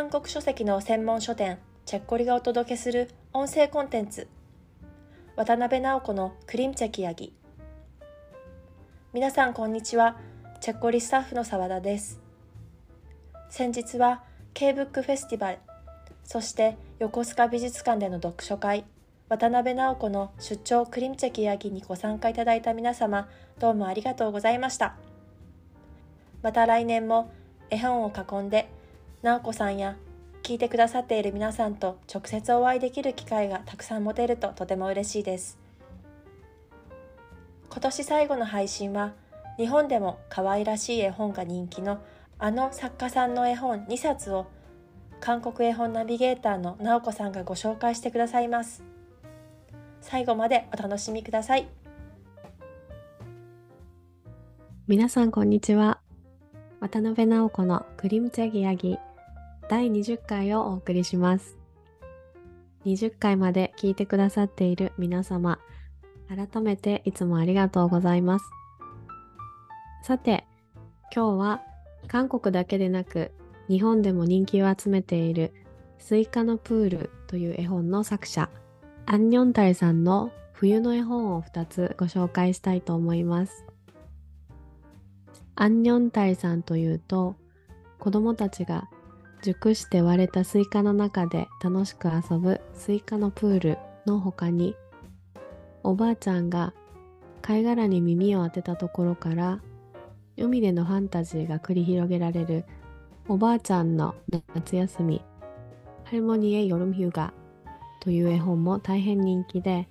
韓国書籍の専門書店チェッコリがお届けする音声コンテンツ。渡辺直子のクリムチェキヤギ。皆さんこんにちは。チェッコリスタッフの澤田です。先日は K ブックフェスティバルそして横須賀美術館での読書会渡辺直子の出張クリムチェキヤギにご参加いただいた皆様どうもありがとうございました。また来年も絵本を囲んで直子さんや聞いてくださっている皆さんと直接お会いできる機会がたくさん持てるととても嬉しいです。今年最後の配信は日本でも可愛らしい絵本が人気のあの作家さんの絵本2冊を韓国絵本ナビゲーターの直子さんがご紹介してくださいます。最後までお楽しみください。皆さんこんにちは。渡辺直子の그림책 이야기。第20回をお送りします。20回まで聞いてくださっている皆様改めていつもありがとうございます。さて今日は韓国だけでなく日本でも人気を集めているスイカのプールという絵本の作者アンニョンタルさんの冬の絵本を2つご紹介したいと思います。アンニョンタルさんというと子供たちが熟して割れたスイカの中で楽しく遊ぶスイカのプールの他におばあちゃんが貝殻に耳を当てたところから海でのファンタジーが繰り広げられるおばあちゃんの夏休み할머니의 여름휴가という絵本も大変人気で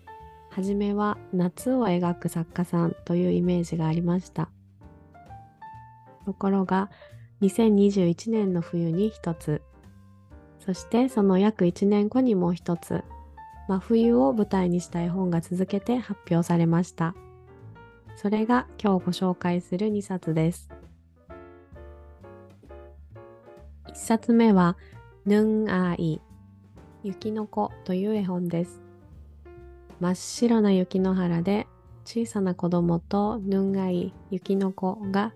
初めは夏を描く作家さんというイメージがありました。ところが2021年の冬に一つ。そしてその約1年後にもう一つ。真冬を舞台にした絵本が続けて発表されました。それが今日ご紹介する2冊です。1冊目はヌンアイ雪の子という絵本です。真っ白な雪の原で小さな子供とヌンアイ雪の子が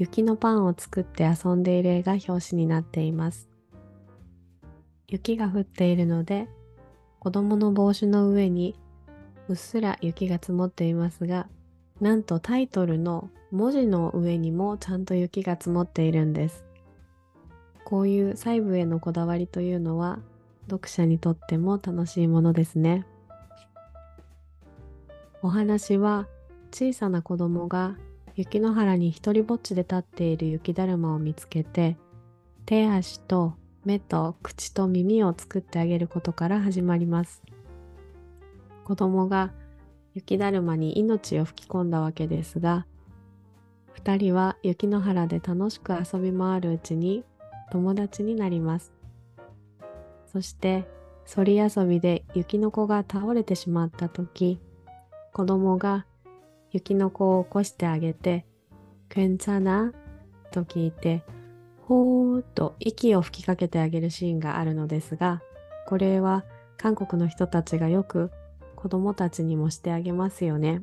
雪のパンを作って遊んでいる絵が表紙になっています。雪が降っているので、子供の帽子の上にうっすら雪が積もっていますが、なんとタイトルの文字の上にもちゃんと雪が積もっているんです。こういう細部へのこだわりというのは読者にとっても楽しいものですね。お話は小さな子供が雪の原に一りぼっちで立っている雪だるまを見つけて手足と目と口と耳を作ってあげることから始まります。子供が雪だるまに命を吹き込んだわけですが2人は雪の原で楽しく遊び回るうちに友達になります。そしてそり遊びで雪の子が倒れてしまった時子供が雪の子を起こしてあげて、けんちゃなと聞いて、ほーっと息を吹きかけてあげるシーンがあるのですが、これは韓国の人たちがよく子供たちにもしてあげますよね。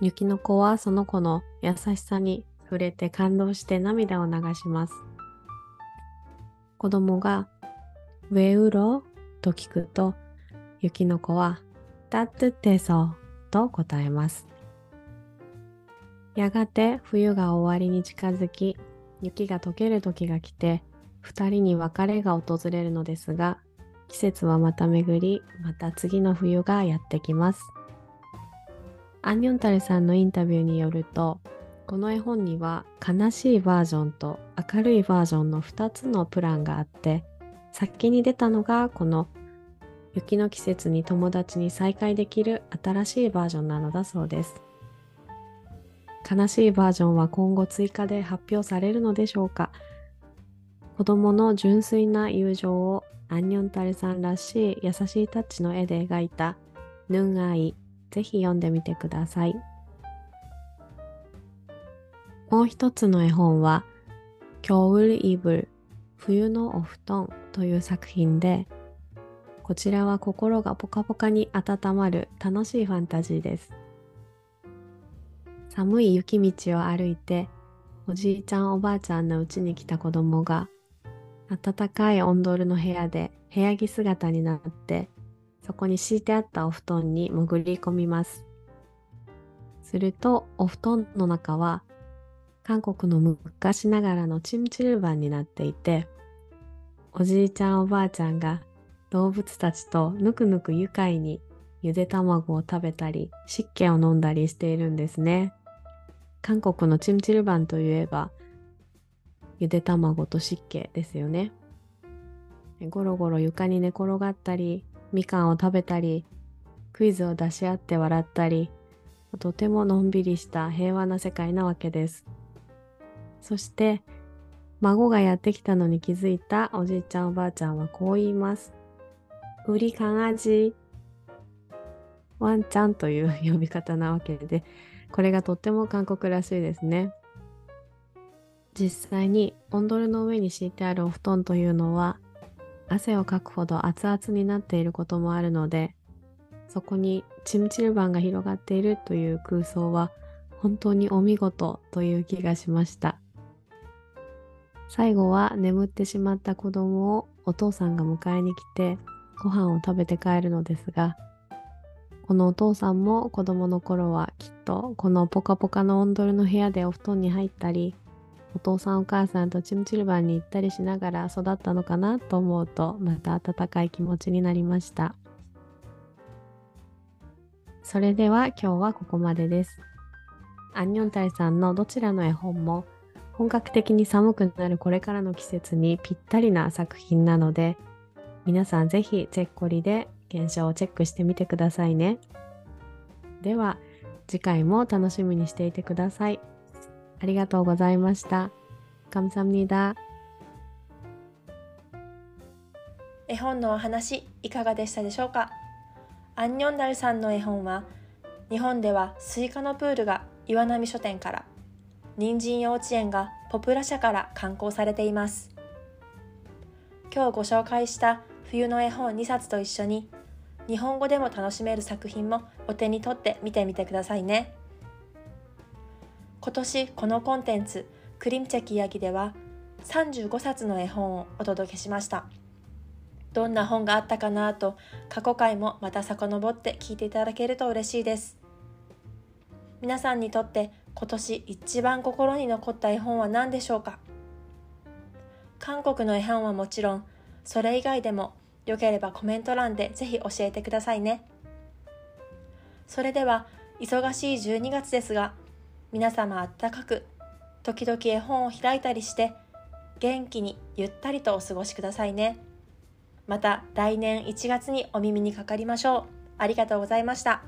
雪の子はその子の優しさに触れて感動して涙を流します。子供が、ウェウロと聞くと、雪の子は、だっててそうと答えます。やがて冬が終わりに近づき、雪が溶ける時が来て、二人に別れが訪れるのですが、季節はまた巡り、また次の冬がやってきます。アンニョンタルさんのインタビューによると、この絵本には悲しいバージョンと明るいバージョンの2つのプランがあって、先に出たのがこの雪の季節に友達に再会できる新しいバージョンなのだそうです。悲しいバージョンは今後追加で発表されるのでしょうか。子供の純粋な友情をアンニョンタルさんらしい優しいタッチの絵で描いたヌンアイぜひ読んでみてください。もう一つの絵本は겨울イブル冬のお布団という作品でこちらは心がポカポカに温まる楽しいファンタジーです。寒い雪道を歩いておじいちゃんおばあちゃんの家に来た子供が暖かいオンドルの部屋で部屋着姿になってそこに敷いてあったお布団に潜り込みます。するとお布団の中は韓国の昔ながらのチムチルバンになっていておじいちゃんおばあちゃんが動物たちとぬくぬく愉快にゆで卵を食べたり湿気を飲んだりしているんですね。韓国のチムチルバンといえば、ゆで卵と湿気ですよね。ゴロゴロ床に寝転がったり、みかんを食べたり、クイズを出し合って笑ったり、とてものんびりした平和な世界なわけです。そして、孫がやってきたのに気づいたおじいちゃんおばあちゃんはこう言います。ウリカんあじ。ワンちゃんという呼び方なわけで、これがとっても韓国らしいですね。実際にオンドルの上に敷いてあるお布団というのは汗をかくほど熱々になっていることもあるのでそこにチムチルバンが広がっているという空想は本当にお見事という気がしました。最後は眠ってしまった子供をお父さんが迎えに来てご飯を食べて帰るのですがこのお父さんも子供の頃はきっとこのポカポカのオンドルの部屋でお布団に入ったりお父さんお母さんとチムチルバンに行ったりしながら育ったのかなと思うとまた温かい気持ちになりました。それでは今日はここまでです。アンニョンタイさんのどちらの絵本も本格的に寒くなるこれからの季節にぴったりな作品なので皆さんぜひチェッコリで現象をチェックしてみてくださいねでは次回も楽しみにしていてくださいありがとうございました감사합니다絵本のお話いかがでしたでしょうかアンニョンダルさんの絵本は日本ではスイカのプールが岩波書店から人参幼稚園がポプラ社から刊行されています今日ご紹介した冬の絵本2冊と一緒に 日本語でも楽しめる作品もお手に取って見てみてくださいね。今年このコンテンツクリムチェキヤギでは35冊の絵本をお届けしました。どんな本があったかなと過去回もまた遡って聞いていただけると嬉しいです。皆さんにとって今年一番心に残った絵本は何でしょうか？韓国の絵本はもちろんそれ以外でもよければコメント欄でぜひ教えてくださいね。それでは忙しい12月ですが皆様あったかく時々絵本を開いたりして元気にゆったりとお過ごしくださいね。また来年1月にお耳にかかりましょう。ありがとうございました。